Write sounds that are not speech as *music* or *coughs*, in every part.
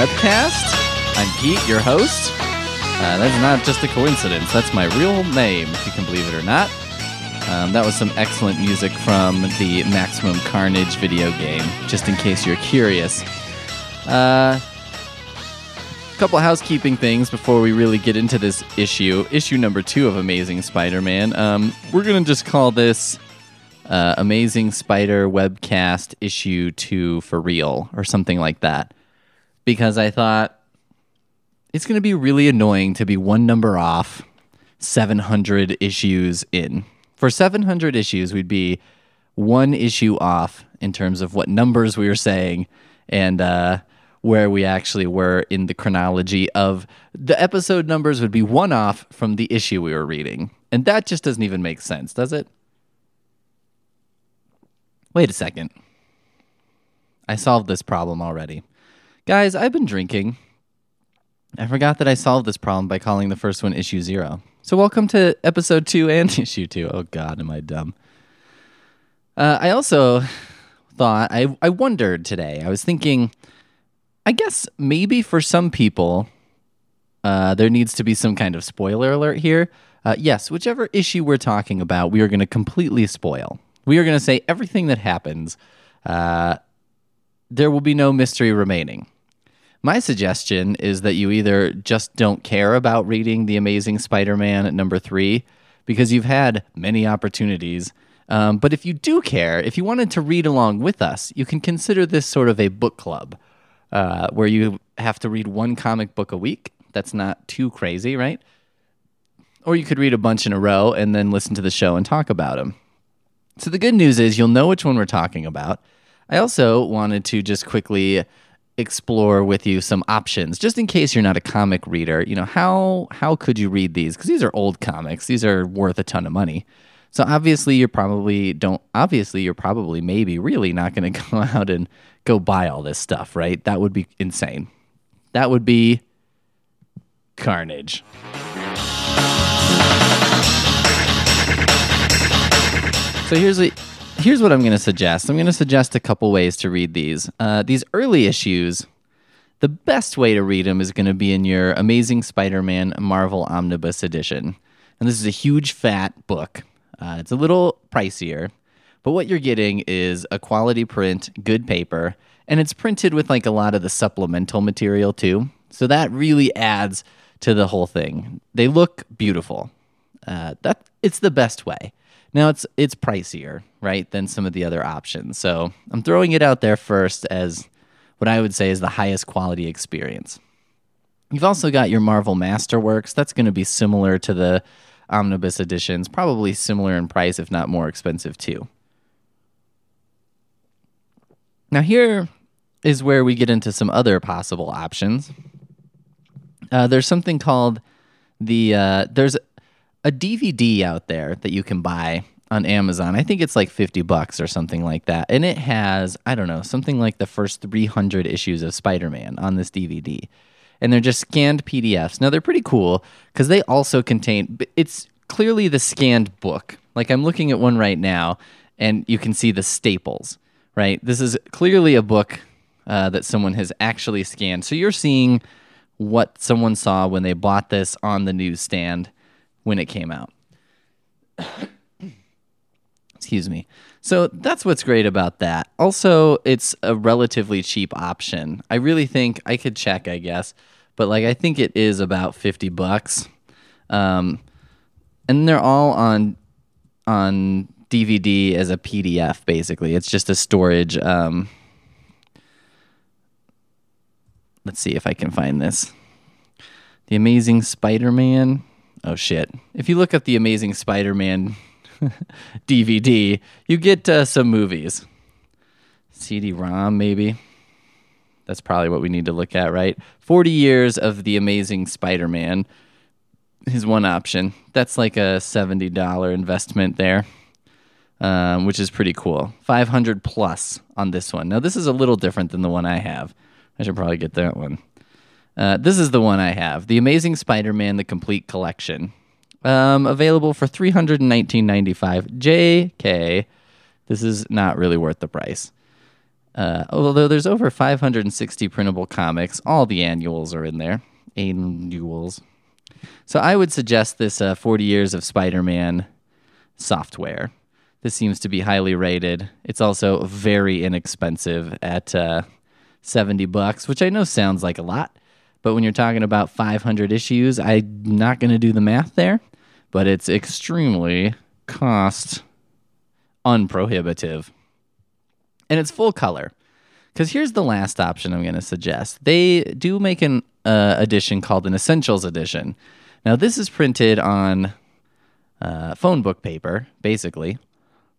webcast. I'm Pete, your host. Uh, that's not just a coincidence, that's my real name, if you can believe it or not. Um, that was some excellent music from the Maximum Carnage video game, just in case you're curious. Uh, couple housekeeping things before we really get into this issue. Issue number two of Amazing Spider Man. Um, we're going to just call this uh, Amazing Spider Webcast Issue 2 for real or something like that. Because I thought it's going to be really annoying to be one number off 700 issues in. For 700 issues, we'd be one issue off in terms of what numbers we were saying and uh, where we actually were in the chronology of the episode numbers would be one off from the issue we were reading. And that just doesn't even make sense, does it? Wait a second. I solved this problem already. Guys, I've been drinking. I forgot that I solved this problem by calling the first one issue zero. So, welcome to episode two and *laughs* issue two. Oh, God, am I dumb? Uh, I also thought, I, I wondered today, I was thinking, I guess maybe for some people, uh, there needs to be some kind of spoiler alert here. Uh, yes, whichever issue we're talking about, we are going to completely spoil. We are going to say everything that happens. Uh, there will be no mystery remaining. My suggestion is that you either just don't care about reading The Amazing Spider Man at number three, because you've had many opportunities. Um, but if you do care, if you wanted to read along with us, you can consider this sort of a book club uh, where you have to read one comic book a week. That's not too crazy, right? Or you could read a bunch in a row and then listen to the show and talk about them. So the good news is you'll know which one we're talking about. I also wanted to just quickly explore with you some options just in case you're not a comic reader. You know how how could you read these? Because these are old comics. These are worth a ton of money. So obviously you're probably don't obviously you're probably maybe really not going *laughs* to go out and go buy all this stuff right? That would be insane. That would be carnage. So here's what here's what I'm going to suggest. I'm going to suggest a couple ways to read these. Uh, these early issues, the best way to read them is going to be in your Amazing Spider-Man Marvel Omnibus Edition, and this is a huge fat book. Uh, it's a little pricier, but what you're getting is a quality print, good paper, and it's printed with like a lot of the supplemental material too. So that really adds to the whole thing. They look beautiful. Uh, that it's the best way. Now it's it's pricier, right, than some of the other options. So I'm throwing it out there first as what I would say is the highest quality experience. You've also got your Marvel Masterworks. That's going to be similar to the Omnibus editions, probably similar in price, if not more expensive too. Now, here is where we get into some other possible options. Uh, there's something called the uh, there's a DVD out there that you can buy on Amazon. I think it's like 50 bucks or something like that. And it has, I don't know, something like the first 300 issues of Spider Man on this DVD. And they're just scanned PDFs. Now, they're pretty cool because they also contain, it's clearly the scanned book. Like I'm looking at one right now and you can see the staples, right? This is clearly a book uh, that someone has actually scanned. So you're seeing what someone saw when they bought this on the newsstand when it came out. *coughs* Excuse me. So that's what's great about that. Also, it's a relatively cheap option. I really think I could check, I guess, but like I think it is about 50 bucks. Um, and they're all on on DVD as a PDF basically. It's just a storage um, Let's see if I can find this. The Amazing Spider-Man Oh shit! If you look up the Amazing Spider-Man *laughs* DVD, you get uh, some movies. CD-ROM, maybe. That's probably what we need to look at, right? Forty years of the Amazing Spider-Man is one option. That's like a seventy dollar investment there, um, which is pretty cool. Five hundred plus on this one. Now this is a little different than the one I have. I should probably get that one. Uh, this is the one I have The Amazing Spider Man, the complete collection. Um, available for three hundred and nineteen ninety five. JK. This is not really worth the price. Uh, although there's over 560 printable comics, all the annuals are in there. Annuals. So I would suggest this uh, 40 Years of Spider Man software. This seems to be highly rated. It's also very inexpensive at uh, 70 bucks, which I know sounds like a lot, but when you're talking about 500 issues, I'm not going to do the math there, but it's extremely cost unprohibitive. And it's full color. Because here's the last option I'm going to suggest. They do make an uh, edition called an Essentials Edition. Now, this is printed on uh, phone book paper, basically.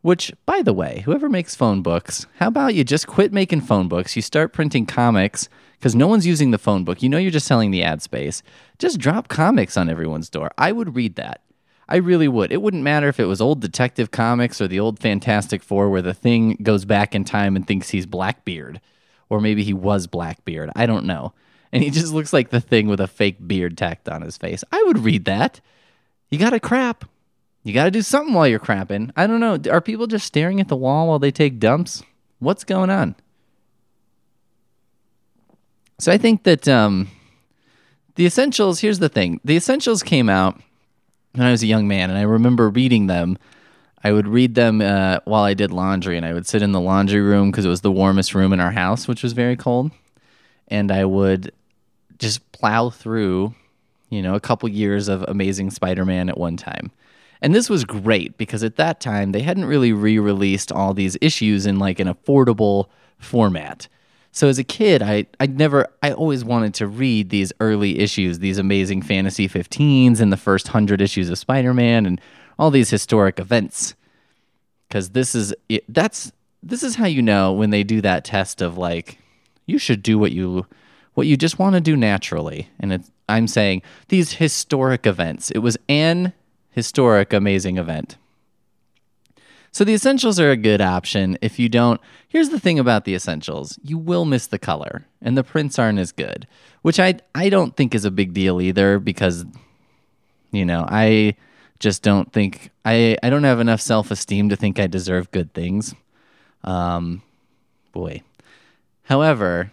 Which, by the way, whoever makes phone books, how about you just quit making phone books? You start printing comics because no one's using the phone book. You know you're just selling the ad space. Just drop comics on everyone's door. I would read that. I really would. It wouldn't matter if it was old Detective Comics or the old Fantastic Four where the thing goes back in time and thinks he's Blackbeard. Or maybe he was Blackbeard. I don't know. And he just looks like the thing with a fake beard tacked on his face. I would read that. You got to crap. You got to do something while you're crapping. I don't know. Are people just staring at the wall while they take dumps? What's going on? So I think that um, the essentials, here's the thing the essentials came out when I was a young man, and I remember reading them. I would read them uh, while I did laundry, and I would sit in the laundry room because it was the warmest room in our house, which was very cold. And I would just plow through, you know, a couple years of Amazing Spider Man at one time. And this was great because at that time they hadn't really re released all these issues in like an affordable format. So as a kid, I I never I always wanted to read these early issues, these amazing fantasy 15s and the first 100 issues of Spider-Man and all these historic events. Cuz this is that's this is how you know when they do that test of like you should do what you what you just want to do naturally. And I'm saying these historic events. It was an historic amazing event. So the essentials are a good option if you don't. Here's the thing about the essentials. You will miss the color and the prints aren't as good, which I I don't think is a big deal either because you know, I just don't think I I don't have enough self-esteem to think I deserve good things. Um boy. However,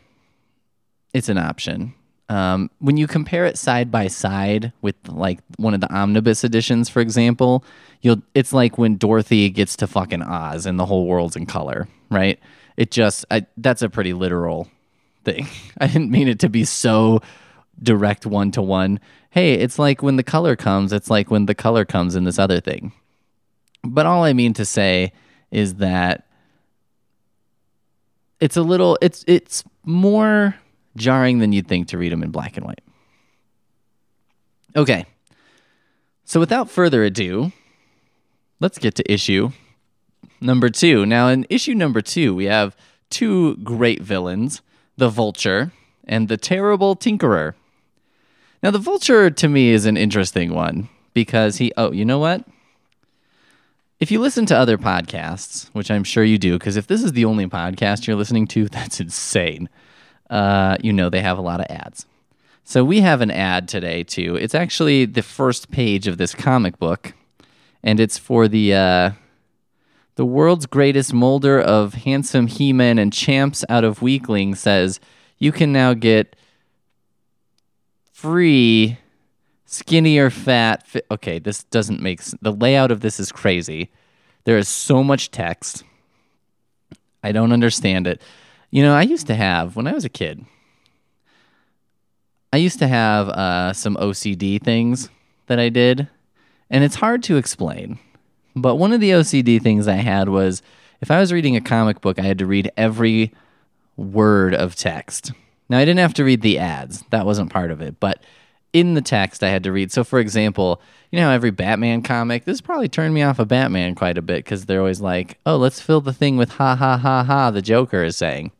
it's an option. Um, when you compare it side by side with like one of the omnibus editions, for example, you'll it's like when Dorothy gets to fucking Oz and the whole world's in color, right? It just I, that's a pretty literal thing. *laughs* I didn't mean it to be so direct one to one. Hey, it's like when the color comes, it's like when the color comes in this other thing. But all I mean to say is that it's a little it's it's more jarring than you'd think to read them in black and white. Okay. So without further ado, let's get to issue number two. Now, in issue number two, we have two great villains the Vulture and the Terrible Tinkerer. Now, the Vulture to me is an interesting one because he, oh, you know what? If you listen to other podcasts, which I'm sure you do, because if this is the only podcast you're listening to, *laughs* that's insane uh, you know they have a lot of ads. So we have an ad today too. It's actually the first page of this comic book, and it's for the uh, the world's greatest molder of handsome he-men and champs out of weaklings. Says you can now get free skinny or fat. Fi- okay, this doesn't make s- the layout of this is crazy. There is so much text. I don't understand it. You know, I used to have when I was a kid. I used to have uh, some OCD things that I did, and it's hard to explain. But one of the OCD things I had was if I was reading a comic book, I had to read every word of text. Now, I didn't have to read the ads, that wasn't part of it, but in the text, I had to read. So, for example, you know, every Batman comic, this probably turned me off of Batman quite a bit because they're always like, oh, let's fill the thing with ha ha ha ha, the Joker is saying.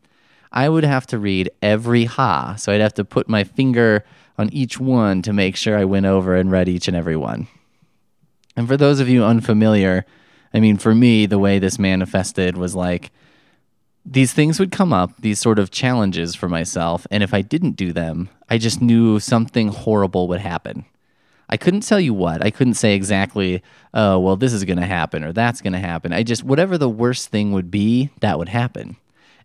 I would have to read every ha. So I'd have to put my finger on each one to make sure I went over and read each and every one. And for those of you unfamiliar, I mean, for me, the way this manifested was like these things would come up, these sort of challenges for myself. And if I didn't do them, I just knew something horrible would happen. I couldn't tell you what. I couldn't say exactly, oh, well, this is going to happen or that's going to happen. I just, whatever the worst thing would be, that would happen.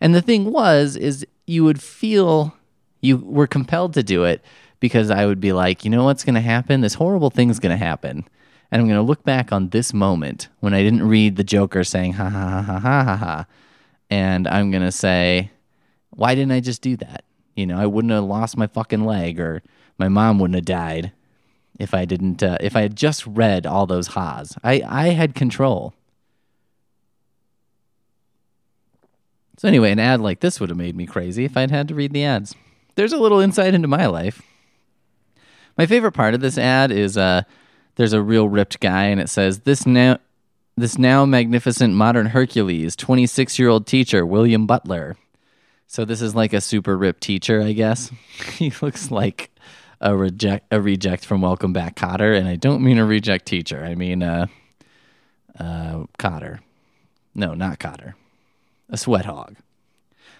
And the thing was, is you would feel you were compelled to do it because I would be like, you know what's going to happen? This horrible thing's going to happen. And I'm going to look back on this moment when I didn't read the Joker saying, ha ha ha ha ha ha. And I'm going to say, why didn't I just do that? You know, I wouldn't have lost my fucking leg or my mom wouldn't have died if I didn't, uh, if I had just read all those ha's. I, I had control. So, anyway, an ad like this would have made me crazy if I'd had to read the ads. There's a little insight into my life. My favorite part of this ad is uh, there's a real ripped guy, and it says, This now. This now magnificent modern Hercules, 26 year old teacher, William Butler. So, this is like a super ripped teacher, I guess. *laughs* he looks like a reject a reject from Welcome Back Kotter, and I don't mean a reject teacher. I mean uh, uh, Kotter. No, not Kotter. A sweat hog.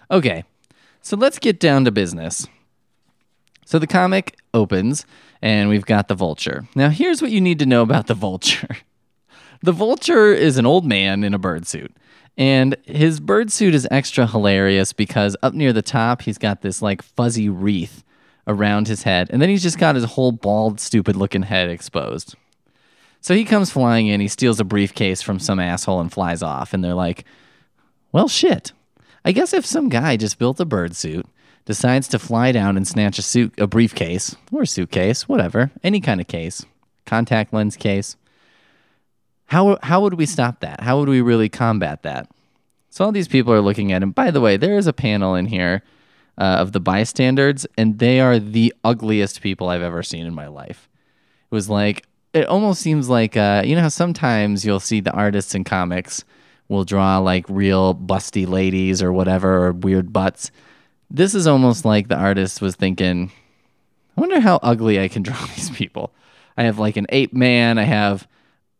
Okay, so let's get down to business. So the comic opens, and we've got the vulture. Now, here's what you need to know about the vulture. *laughs* The vulture is an old man in a bird suit. And his bird suit is extra hilarious because up near the top, he's got this like fuzzy wreath around his head. And then he's just got his whole bald, stupid looking head exposed. So he comes flying in, he steals a briefcase from some asshole and flies off. And they're like, well, shit. I guess if some guy just built a bird suit, decides to fly down and snatch a suit, a briefcase or a suitcase, whatever, any kind of case, contact lens case, how, how would we stop that? How would we really combat that? So all these people are looking at him. By the way, there is a panel in here uh, of the bystanders, and they are the ugliest people I've ever seen in my life. It was like it almost seems like uh, you know how sometimes you'll see the artists in comics will draw like real busty ladies or whatever or weird butts. This is almost like the artist was thinking, I wonder how ugly I can *laughs* draw these people. I have like an ape man. I have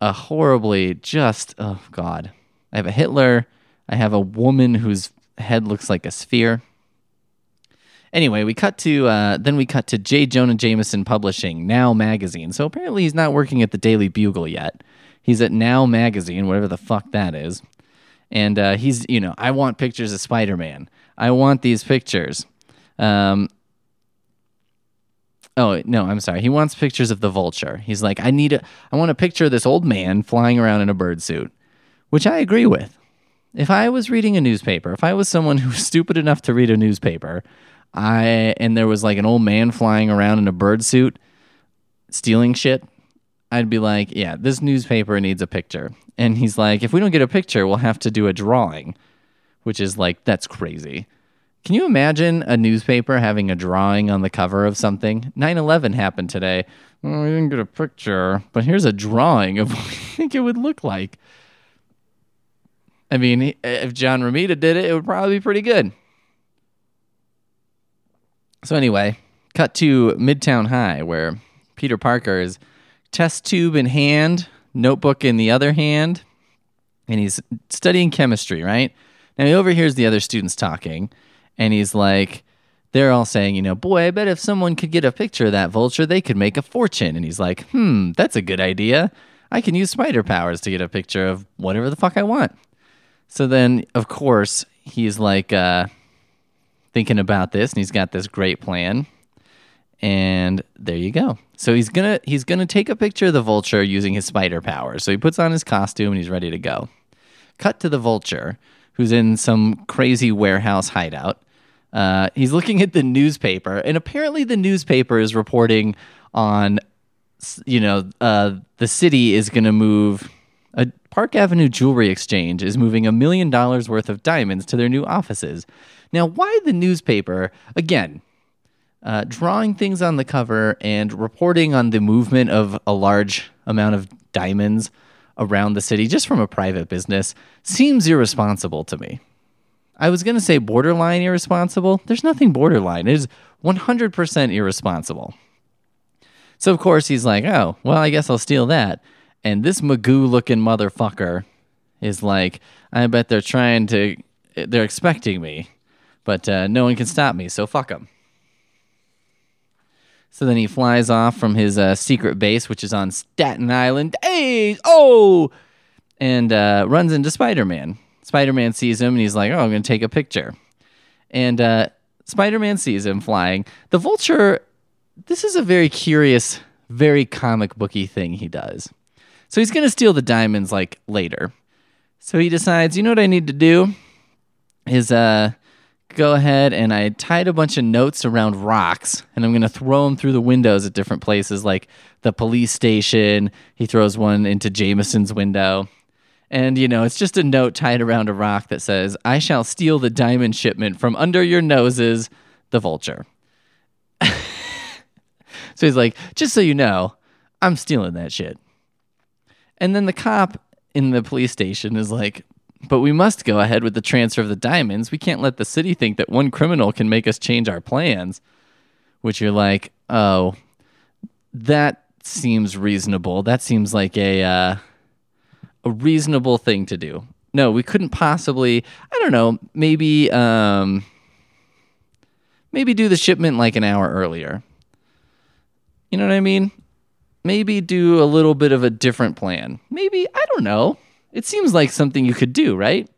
a horribly just oh god. I have a Hitler. I have a woman whose head looks like a sphere. Anyway, we cut to uh, then we cut to J. Jonah Jameson Publishing, Now Magazine. So apparently he's not working at the Daily Bugle yet. He's at Now Magazine, whatever the fuck that is. And uh, he's, you know, I want pictures of Spider Man. I want these pictures. Um, oh no, I'm sorry. He wants pictures of the vulture. He's like, I need a, I want a picture of this old man flying around in a bird suit, which I agree with. If I was reading a newspaper, if I was someone *laughs* who was stupid enough to read a newspaper, I and there was like an old man flying around in a bird suit stealing shit, I'd be like, yeah, this newspaper needs a picture. And he's like, if we don't get a picture, we'll have to do a drawing, which is like, that's crazy. Can you imagine a newspaper having a drawing on the cover of something? 9 11 happened today. Well, we didn't get a picture, but here's a drawing of *laughs* what we think it would look like. I mean, if John Romita did it, it would probably be pretty good. So, anyway, cut to Midtown High, where Peter Parker is test tube in hand, notebook in the other hand, and he's studying chemistry, right? Now he overhears the other students talking, and he's like, they're all saying, you know, boy, I bet if someone could get a picture of that vulture, they could make a fortune. And he's like, hmm, that's a good idea. I can use spider powers to get a picture of whatever the fuck I want. So then, of course, he's like uh, thinking about this, and he's got this great plan. And there you go. So he's gonna he's gonna take a picture of the vulture using his spider powers. So he puts on his costume and he's ready to go. Cut to the vulture, who's in some crazy warehouse hideout. Uh, he's looking at the newspaper, and apparently the newspaper is reporting on, you know, uh, the city is to move. A Park Avenue Jewelry Exchange is moving a million dollars worth of diamonds to their new offices. Now, why the newspaper? Again, uh, drawing things on the cover and reporting on the movement of a large amount of diamonds around the city just from a private business seems irresponsible to me. I was going to say borderline irresponsible. There's nothing borderline. It is 100% irresponsible. So, of course, he's like, oh, well, I guess I'll steal that. And this Magoo looking motherfucker is like, I bet they're trying to, they're expecting me, but uh, no one can stop me, so fuck them. So then he flies off from his uh, secret base, which is on Staten Island. Hey, oh, and uh, runs into Spider Man. Spider Man sees him and he's like, "Oh, I'm going to take a picture." And uh, Spider Man sees him flying. The vulture, this is a very curious, very comic booky thing he does. So he's going to steal the diamonds like later. So he decides, you know what I need to do is uh go ahead and I tied a bunch of notes around rocks and I'm going to throw them through the windows at different places like the police station. He throws one into Jameson's window. And, you know, it's just a note tied around a rock that says, I shall steal the diamond shipment from under your noses, the vulture. *laughs* so he's like, just so you know, I'm stealing that shit. And then the cop in the police station is like, but we must go ahead with the transfer of the diamonds. We can't let the city think that one criminal can make us change our plans. Which you're like, oh, that seems reasonable. That seems like a uh, a reasonable thing to do. No, we couldn't possibly. I don't know. Maybe um, maybe do the shipment like an hour earlier. You know what I mean? Maybe do a little bit of a different plan. Maybe I don't know. It seems like something you could do, right?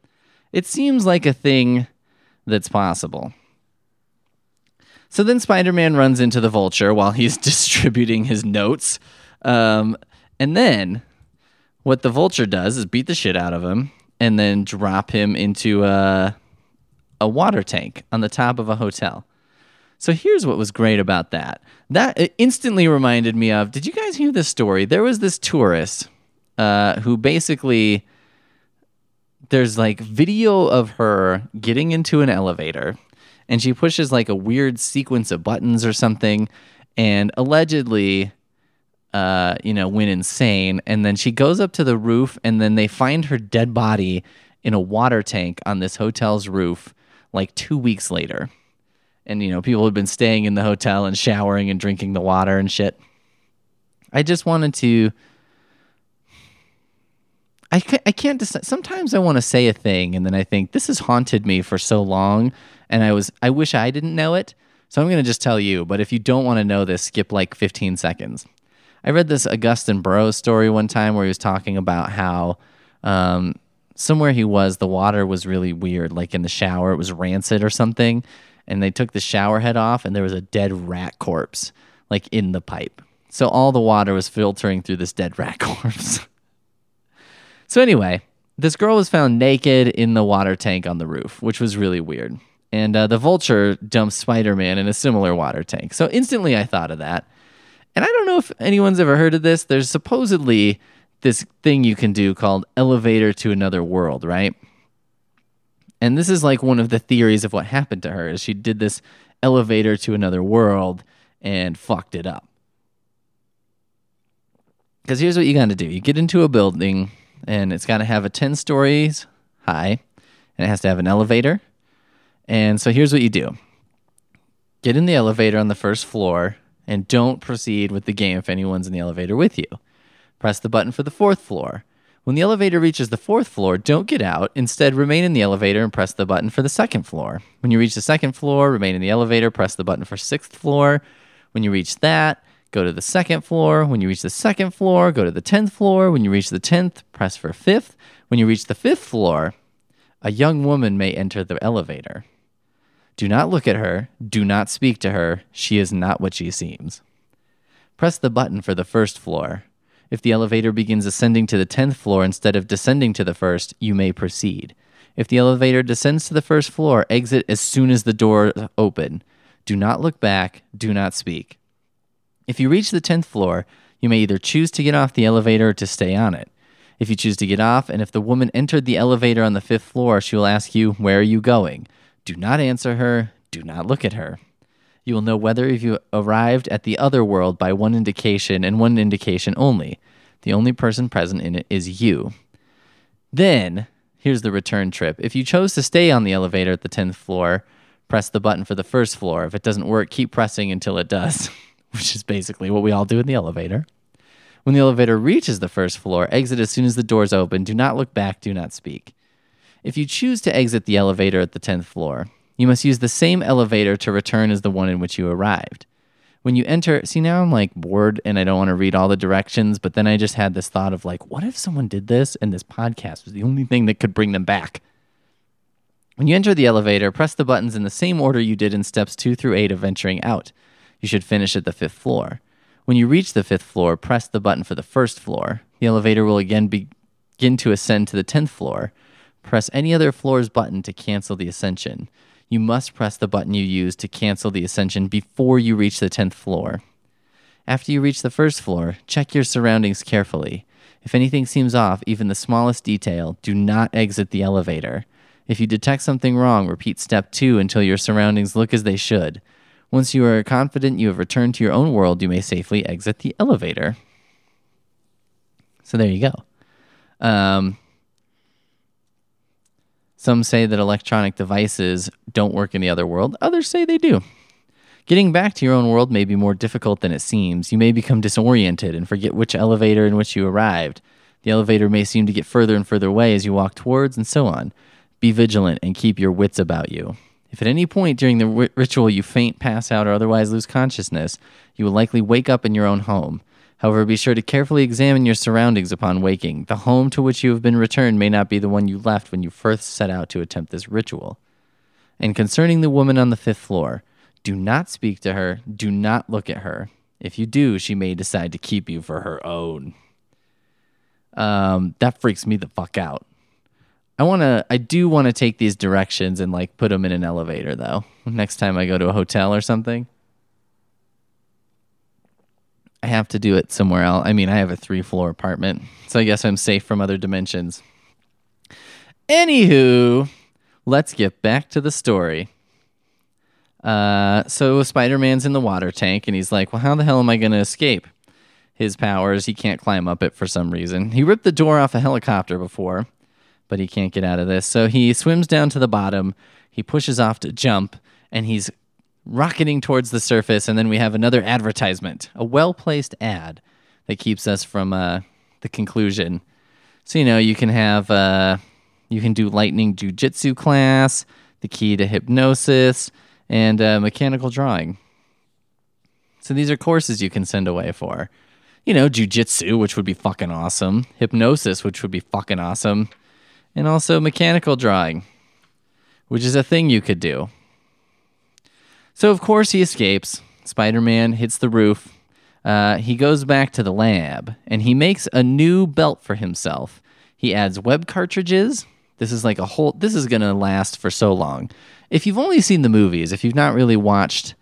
It seems like a thing that's possible. So then Spider Man runs into the vulture while he's *laughs* distributing his notes. Um, and then what the vulture does is beat the shit out of him and then drop him into a, a water tank on the top of a hotel. So here's what was great about that. That instantly reminded me of did you guys hear this story? There was this tourist uh, who basically there's like video of her getting into an elevator and she pushes like a weird sequence of buttons or something and allegedly uh, you know went insane and then she goes up to the roof and then they find her dead body in a water tank on this hotel's roof like two weeks later. And you know people had been staying in the hotel and showering and drinking the water and shit. I just wanted to I can't, I can't decide. Sometimes I want to say a thing and then I think this has haunted me for so long and I was I wish I didn't know it. So I'm going to just tell you, but if you don't want to know this, skip like 15 seconds. I read this Augusten Burroughs story one time where he was talking about how um, somewhere he was, the water was really weird, like in the shower, it was rancid or something. And they took the shower head off and there was a dead rat corpse like in the pipe. So all the water was filtering through this dead rat *laughs* corpse. So anyway, this girl was found naked in the water tank on the roof, which was really weird. And uh, the vulture dumps Spider Man in a similar water tank. So instantly I thought of that. And I don't know if anyone's ever heard of this. There's supposedly this thing you can do called elevator to another world, right? And this is like one of the theories of what happened to her is she did this elevator to another world and fucked it up. Because here's what you got to do you get into a building, and it's got to have a 10 stories high, and it has to have an elevator. And so here's what you do get in the elevator on the first floor, and don't proceed with the game if anyone's in the elevator with you. Press the button for the fourth floor. When the elevator reaches the fourth floor, don't get out. Instead, remain in the elevator and press the button for the second floor. When you reach the second floor, remain in the elevator, press the button for sixth floor. When you reach that, go to the second floor. When you reach the second floor, go to the 10th floor. When you reach the 10th, press for fifth. When you reach the fifth floor, a young woman may enter the elevator. Do not look at her. Do not speak to her. She is not what she seems. Press the button for the first floor. If the elevator begins ascending to the 10th floor instead of descending to the first, you may proceed. If the elevator descends to the first floor, exit as soon as the door open. Do not look back. Do not speak. If you reach the 10th floor, you may either choose to get off the elevator or to stay on it. If you choose to get off, and if the woman entered the elevator on the fifth floor, she will ask you, Where are you going? Do not answer her. Do not look at her. You will know whether you arrived at the other world by one indication and one indication only. The only person present in it is you. Then, here's the return trip. If you chose to stay on the elevator at the 10th floor, press the button for the first floor. If it doesn't work, keep pressing until it does. *laughs* which is basically what we all do in the elevator. When the elevator reaches the first floor, exit as soon as the doors open. Do not look back, do not speak. If you choose to exit the elevator at the 10th floor, you must use the same elevator to return as the one in which you arrived. When you enter, see now I'm like bored and I don't want to read all the directions, but then I just had this thought of like, what if someone did this and this podcast was the only thing that could bring them back? When you enter the elevator, press the buttons in the same order you did in steps 2 through 8 of venturing out. You should finish at the fifth floor. When you reach the fifth floor, press the button for the first floor. The elevator will again begin to ascend to the 10th floor. Press any other floor's button to cancel the ascension. You must press the button you used to cancel the ascension before you reach the 10th floor. After you reach the first floor, check your surroundings carefully. If anything seems off, even the smallest detail, do not exit the elevator. If you detect something wrong, repeat step two until your surroundings look as they should. Once you are confident you have returned to your own world, you may safely exit the elevator. So there you go. Um, some say that electronic devices don't work in the other world, others say they do. Getting back to your own world may be more difficult than it seems. You may become disoriented and forget which elevator in which you arrived. The elevator may seem to get further and further away as you walk towards, and so on. Be vigilant and keep your wits about you. If at any point during the ritual you faint, pass out, or otherwise lose consciousness, you will likely wake up in your own home. However, be sure to carefully examine your surroundings upon waking. The home to which you have been returned may not be the one you left when you first set out to attempt this ritual. And concerning the woman on the fifth floor, do not speak to her, do not look at her. If you do, she may decide to keep you for her own. Um, that freaks me the fuck out. I want to I do want to take these directions and like put them in an elevator though. Next time I go to a hotel or something. I have to do it somewhere else. I mean, I have a three floor apartment, so I guess I'm safe from other dimensions. Anywho, let's get back to the story. Uh, so Spider Man's in the water tank, and he's like, Well, how the hell am I going to escape his powers? He can't climb up it for some reason. He ripped the door off a helicopter before, but he can't get out of this. So he swims down to the bottom, he pushes off to jump, and he's rocketing towards the surface, and then we have another advertisement, a well placed ad that keeps us from uh, the conclusion. So, you know, you can have, uh, you can do lightning jujitsu class, the key to hypnosis, and uh, mechanical drawing. So these are courses you can send away for. You know, jujitsu, which would be fucking awesome, hypnosis, which would be fucking awesome, and also mechanical drawing, which is a thing you could do. So, of course, he escapes. Spider Man hits the roof. Uh, he goes back to the lab and he makes a new belt for himself. He adds web cartridges. This is like a whole, this is going to last for so long. If you've only seen the movies, if you've not really watched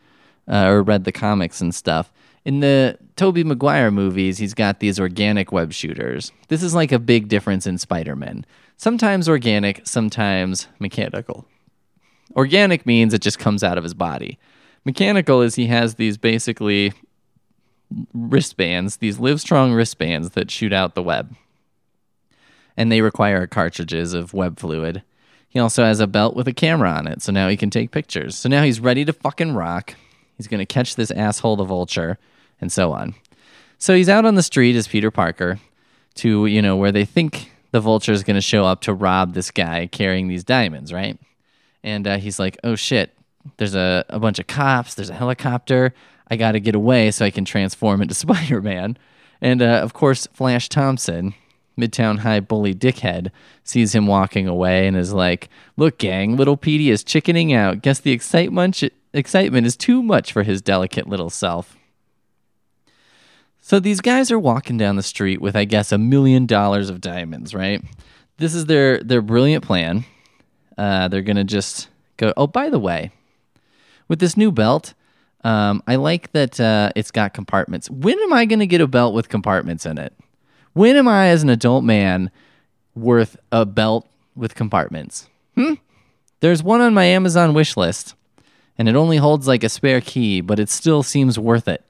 uh, or read the comics and stuff, in the Tobey Maguire movies, he's got these organic web shooters. This is like a big difference in Spider Man. Sometimes organic, sometimes mechanical. Organic means it just comes out of his body. Mechanical is he has these basically wristbands, these Livestrong wristbands that shoot out the web. And they require cartridges of web fluid. He also has a belt with a camera on it, so now he can take pictures. So now he's ready to fucking rock. He's going to catch this asshole, the vulture, and so on. So he's out on the street as Peter Parker to, you know, where they think the vulture is going to show up to rob this guy carrying these diamonds, right? and uh, he's like, "Oh shit! There's a, a bunch of cops. There's a helicopter. I got to get away so I can transform into *laughs* Spider Man." And uh, of course, Flash Thompson, Midtown High bully dickhead, sees him walking away and is like, "Look, gang, little Petey is chickening out. Guess the excitement excitement is too much for his delicate little self." So these guys are walking down the street with, I guess, a million dollars of diamonds, right? This is their their brilliant plan. Uh, they're to just go, oh, by the way, with this new belt, um, I like that uh, it's got compartments. When am I to get a belt with compartments in it? When am I, as an adult man, worth a belt with compartments? Hmm? There's one on my Amazon wish list, and it only holds like a spare key, but it still seems worth it.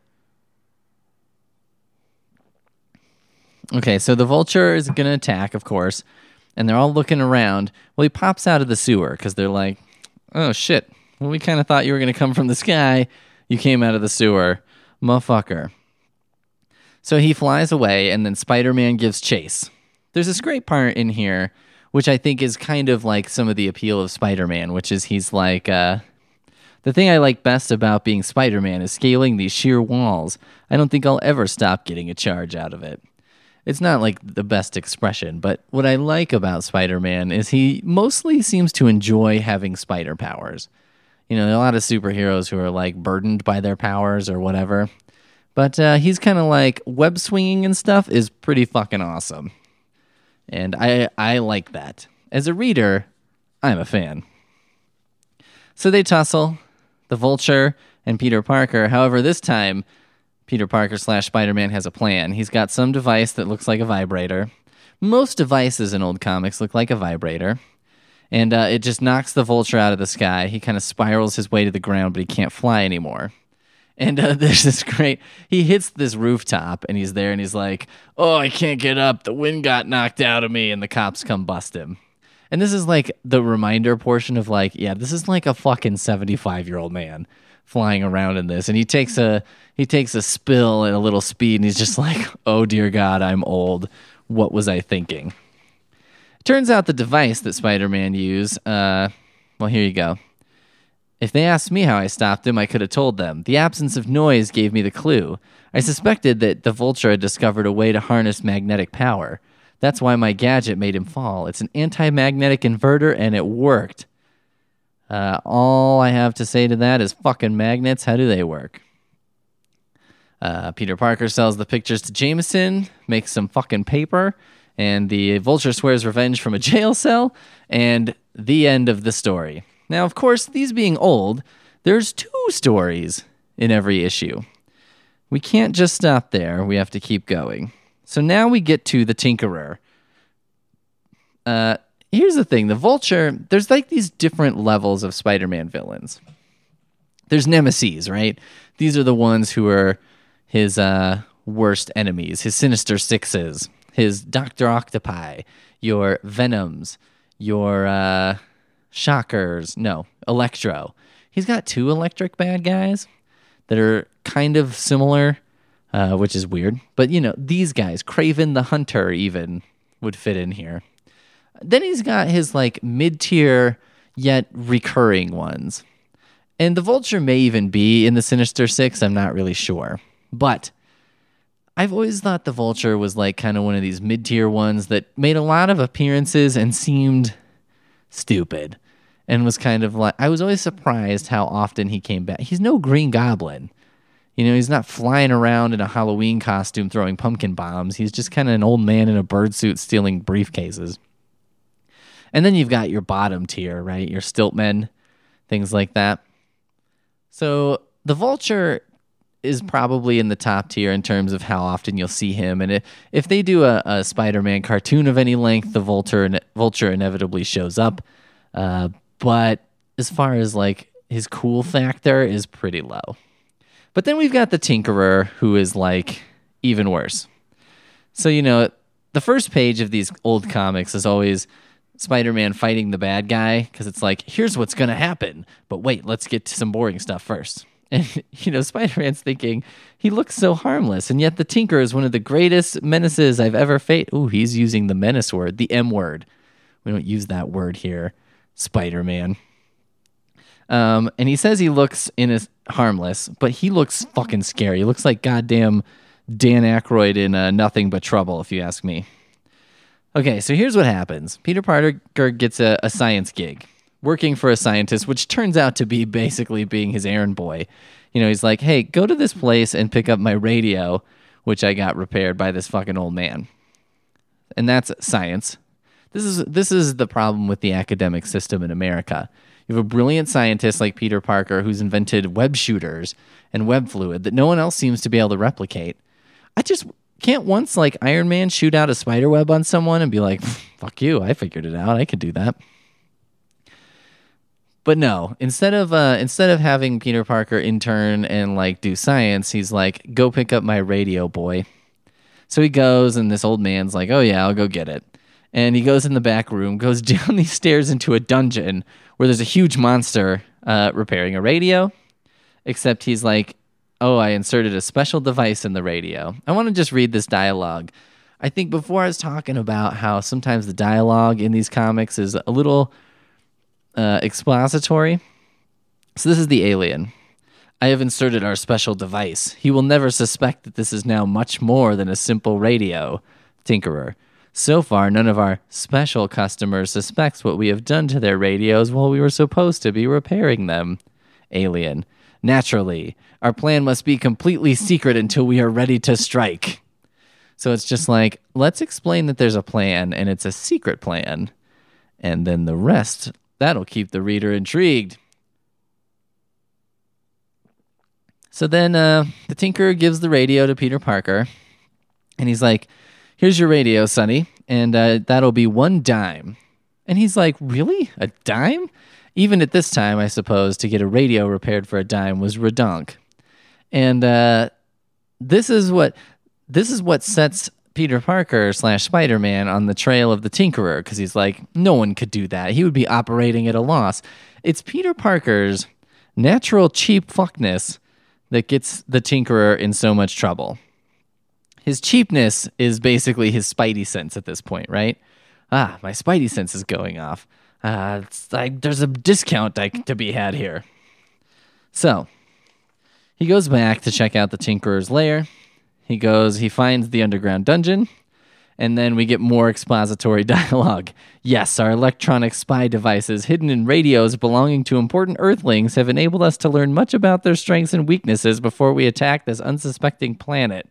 Okay, so the vulture is going to attack, of course and they're all looking around. Well, he pops out of the sewer because they're like, oh shit. Well, we kind of thought you were going to come from the sky. You came out of the sewer. Motherfucker. So he flies away, and then Spider Man gives chase. There's this great part in here, which I think is kind of like some of the appeal of Spider Man, which is he's like, uh, the thing I like best about being Spider Man is scaling these sheer walls. I don't think I'll ever stop getting a charge out of it. It's not like the best expression, but what I like about Spider Man is he mostly seems to enjoy having spider powers. You know, there are a lot of superheroes who are like burdened by their powers or whatever. But uh, he's kind of like web swinging and stuff is pretty fucking awesome. And I, I like that. As a reader, I'm a fan. So they tussle, the vulture and Peter Parker. However, this time, Peter Parker slash Spider Man has a plan. He's got some device that looks like a vibrator. Most devices in old comics look like a vibrator. And uh, it just knocks the vulture out of the sky. He kind of spirals his way to the ground, but he can't fly anymore. And uh, *laughs* there's this great, he hits this rooftop and he's there and he's like, Oh, I can't get up. The wind got knocked out of me. And the cops come bust him. And this is like the reminder portion of like, yeah, this is like a fucking 75 year old man flying around in this. And he takes a, he takes a spill at a little speed and he's just *laughs* like, Oh dear God, I'm old. What was I thinking? Turns out the device that Spider Man used, uh, well, here you go. If they asked me how I stopped him, I could have told them. The absence of noise gave me the clue. I suspected that the vulture had discovered a way to harness magnetic power. That's why my gadget made him fall. It's an anti magnetic inverter, and it worked. Uh, all I have to say to that is fucking magnets. How do they work? Uh, Peter Parker sells the pictures to Jameson, makes some fucking paper, and the vulture swears revenge from a jail cell, and the end of the story. Now, of course, these being old, there's two stories in every issue. We can't just stop there, we have to keep going. So now we get to the Tinkerer. Uh, here's the thing the Vulture, there's like these different levels of Spider Man villains. There's Nemesis, right? These are the ones who are his uh, worst enemies, his Sinister Sixes, his Dr. Octopi, your Venoms, your. Uh, Shockers. No, Electro. He's got two electric bad guys that are kind of similar, uh, which is weird. But you know, these guys, Kraven the Hunter, even would fit in here. Then he's got his like mid tier yet recurring ones. And the Vulture may even be in the Sinister Six, I'm not really sure. But I've always thought the Vulture was like kind of one of these mid tier ones that made a lot of appearances and seemed stupid and was kind of like I was always surprised how often he came back. He's no Green Goblin. You know, he's not flying around in a Halloween costume throwing pumpkin bombs. He's just kind of an old man in a bird suit stealing briefcases. And then you've got your bottom tier, right? Your stiltmen, things like that. So the vulture is probably in the top tier in terms of how often you'll see him. And if they do a, a Spider-Man cartoon of any length, the vulture vulture inevitably shows up. Uh, but as far as like his cool factor is pretty low. But then we've got the Tinkerer, who is like even worse. So, you know, the first page of these old comics is always Spider Man fighting the bad guy because it's like, here's what's to happen. But wait, let's get to some boring stuff first. *laughs* And, you know, Spider Man's thinking, he looks so harmless. And yet the Tinker is one of the greatest menaces I've ever faced. Ooh, he's using the menace word, the M word. We don't use that word here. Spider Man. Um, and he says he looks in a, harmless, but he looks fucking scary. He looks like goddamn Dan Aykroyd in uh, Nothing But Trouble, if you ask me. Okay, so here's what happens Peter Parker gets a, a science gig, working for a scientist, which turns out to be basically being his errand boy. You know, he's like, hey, go to this place and pick up my radio, which I got repaired by this fucking old man. And that's science. This is this is the problem with the academic system in America. You have a brilliant scientist like Peter Parker who's invented web shooters and web fluid that no one else seems to be able to replicate. I just can't once like Iron Man shoot out a spider web on someone and be like, "Fuck you, I figured it out. I could do that." But no, instead of uh, instead of having Peter Parker intern and like do science, he's like, "Go pick up my radio, boy." So he goes, and this old man's like, "Oh yeah, I'll go get it." and he goes in the back room, goes *laughs* down these stairs into a dungeon where there's a huge monster uh, repairing a radio. Except he's like, "Oh, I inserted a special device in the radio." I want to just read this dialogue. I think before I was talking about how sometimes the dialogue in these comics is a little uh, expository. So this is the alien. I have inserted our special device. He will never suspect that this is now much more than a simple radio. Tinkerer. So far, none of our special customers suspects what we have done to their radios while we were supposed to be repairing them. Alien. Naturally, our plan must be completely secret until we are ready to strike. So it's just like, let's explain that there's a plan and it's a secret plan. And then the rest, that'll keep the reader intrigued. So then uh, the Tinker gives the radio to Peter Parker, and he's like, Here's your radio, Sonny, and uh, that'll be one dime. And he's like, Really? A dime? Even at this time, I suppose, to get a radio repaired for a dime was redonk. And uh, this is what this is what sets Peter Parker slash Spider Man on the trail of the Tinkerer because he's like, no one could do that. He would be operating at a loss. It's Peter Parker's natural cheap fuckness that gets the Tinkerer in so much trouble. His cheapness is basically his spidey sense at this point, right? Ah, my spidey sense is going off. Uh, it's like there's a discount to be had here. So he goes back to check out the Tinkerer's lair. He goes, he finds the underground dungeon, and then we get more expository *laughs* dialogue. Yes, our electronic spy devices hidden in radios belonging to important Earthlings have enabled us to learn much about their strengths and weaknesses before we attack this unsuspecting planet.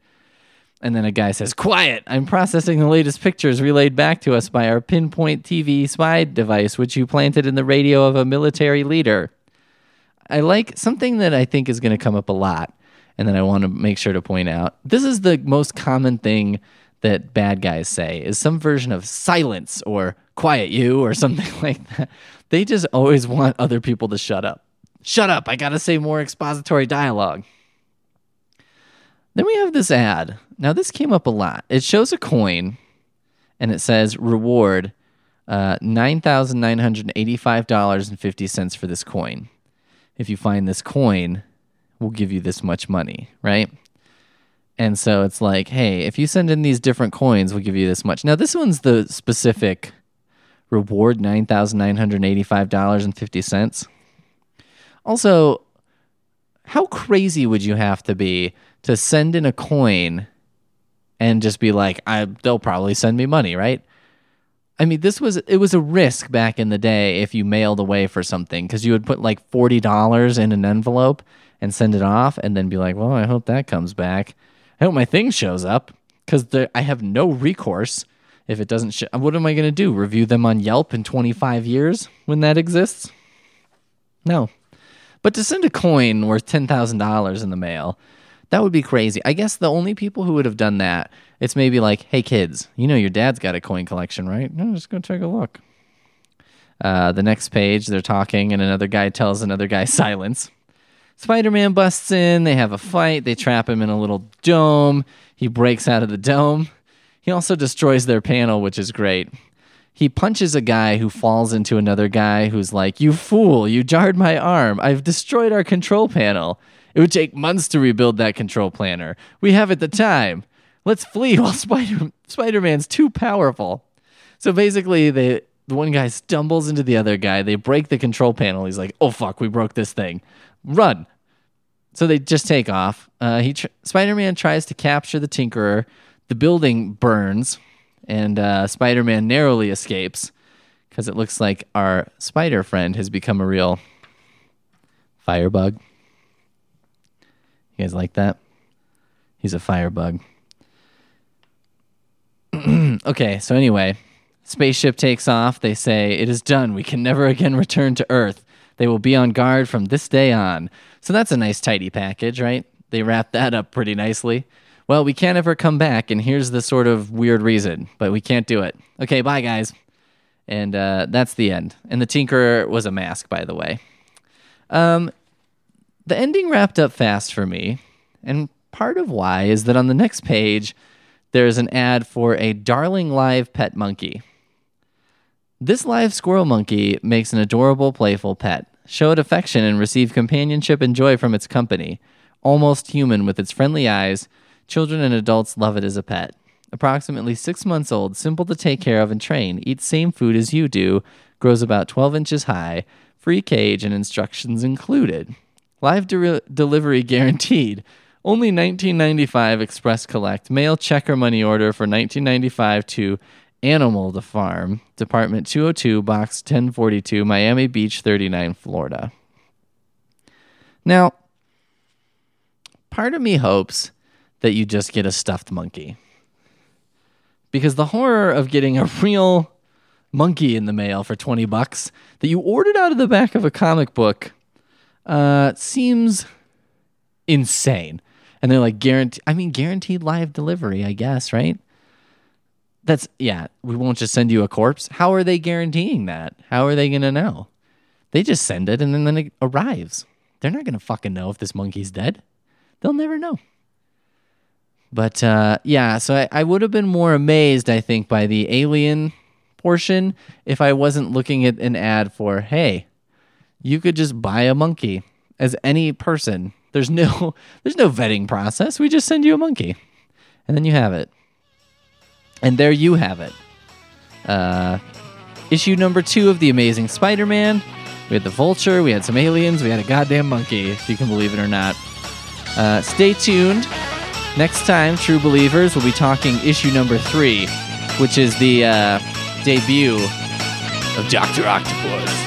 And then a guy says, Quiet! I'm processing the latest pictures relayed back to us by our pinpoint TV spy device, which you planted in the radio of a military leader. I like something that I think is going to come up a lot, and that I want to make sure to point out. This is the most common thing that bad guys say is some version of silence or quiet you or something *laughs* like that. They just always want other people to shut up. Shut up, I got to say more expository dialogue. Then we have this ad. Now, this came up a lot. It shows a coin and it says reward uh, $9,985.50 for this coin. If you find this coin, we'll give you this much money, right? And so it's like, hey, if you send in these different coins, we'll give you this much. Now, this one's the specific reward $9,985.50. Also, how crazy would you have to be to send in a coin and just be like, I, they'll probably send me money, right? I mean, this was it was a risk back in the day if you mailed away for something because you would put like forty dollars in an envelope and send it off, and then be like, "Well, I hope that comes back. I hope my thing shows up because I have no recourse if it doesn't. Sh- what am I going to do? Review them on Yelp in twenty five years when that exists? No. But to send a coin worth ten thousand dollars in the mail that would be crazy. I guess the only people who would have done that, it's maybe like, hey kids, you know your dad's got a coin collection, right? No, just go take a look. Uh, the next page, they're talking, and another guy tells another guy *laughs* silence. Spider Man busts in. They have a fight. They trap him in a little dome. He breaks out of the dome. He also destroys their panel, which is great. He punches a guy who falls into another guy who's like, You fool, you jarred my arm. I've destroyed our control panel. It would take months to rebuild that control planner. We have it the time. Let's flee *laughs* while Spider Spider-Man's too powerful. So basically, they the one guy stumbles into the other guy. They break the control panel. He's like, "Oh fuck, we broke this thing. Run!" So they just take off. Uh, he tr- Spider-Man tries to capture the Tinkerer. The building burns, and uh, Spider-Man narrowly escapes because it looks like our spider friend has become a real firebug. You guys like that? He's a firebug. *clears throat* okay, so anyway, spaceship takes off. They say, It is done. We can never again return to Earth. They will be on guard from this day on. So that's a nice, tidy package, right? They wrap that up pretty nicely. Well, we can't ever come back, and here's the sort of weird reason, but we can't do it. Okay, bye, guys. And uh, that's the end. And the Tinkerer was a mask, by the way. Um, the ending wrapped up fast for me, and part of why is that on the next page, there's an ad for a darling live pet monkey. This live squirrel monkey makes an adorable, playful pet. Show it affection and receive companionship and joy from its company. Almost human with its friendly eyes, children and adults love it as a pet. Approximately six months old, simple to take care of and train, eats same food as you do, grows about 12 inches high, free cage and instructions included. Live de- delivery guaranteed. Only 1995 Express Collect mail checker money order for 1995 to Animal the Farm, Department 202, Box 1042, Miami Beach 39, Florida. Now, part of me hopes that you just get a stuffed monkey. Because the horror of getting a real monkey in the mail for 20 bucks that you ordered out of the back of a comic book uh, seems insane. And they're like guarantee I mean guaranteed live delivery, I guess, right? That's yeah, we won't just send you a corpse. How are they guaranteeing that? How are they to know? They just send it and then, then it arrives. They're not to fucking know if this monkey's dead. They'll never know. But uh, yeah, so I, I would have been more amazed, I think, by the alien portion if I wasn't looking at an ad for, hey, you could just buy a monkey as any person. There's no *laughs* there's no vetting process. We just send you a monkey. And then you have it. And there you have it. Uh, issue number two of The Amazing Spider Man. We had the vulture, we had some aliens, we had a goddamn monkey, if you can believe it or not. Uh, stay tuned. Next time, True Believers, we'll be talking issue number three, which is the uh, debut of Dr. Octopus.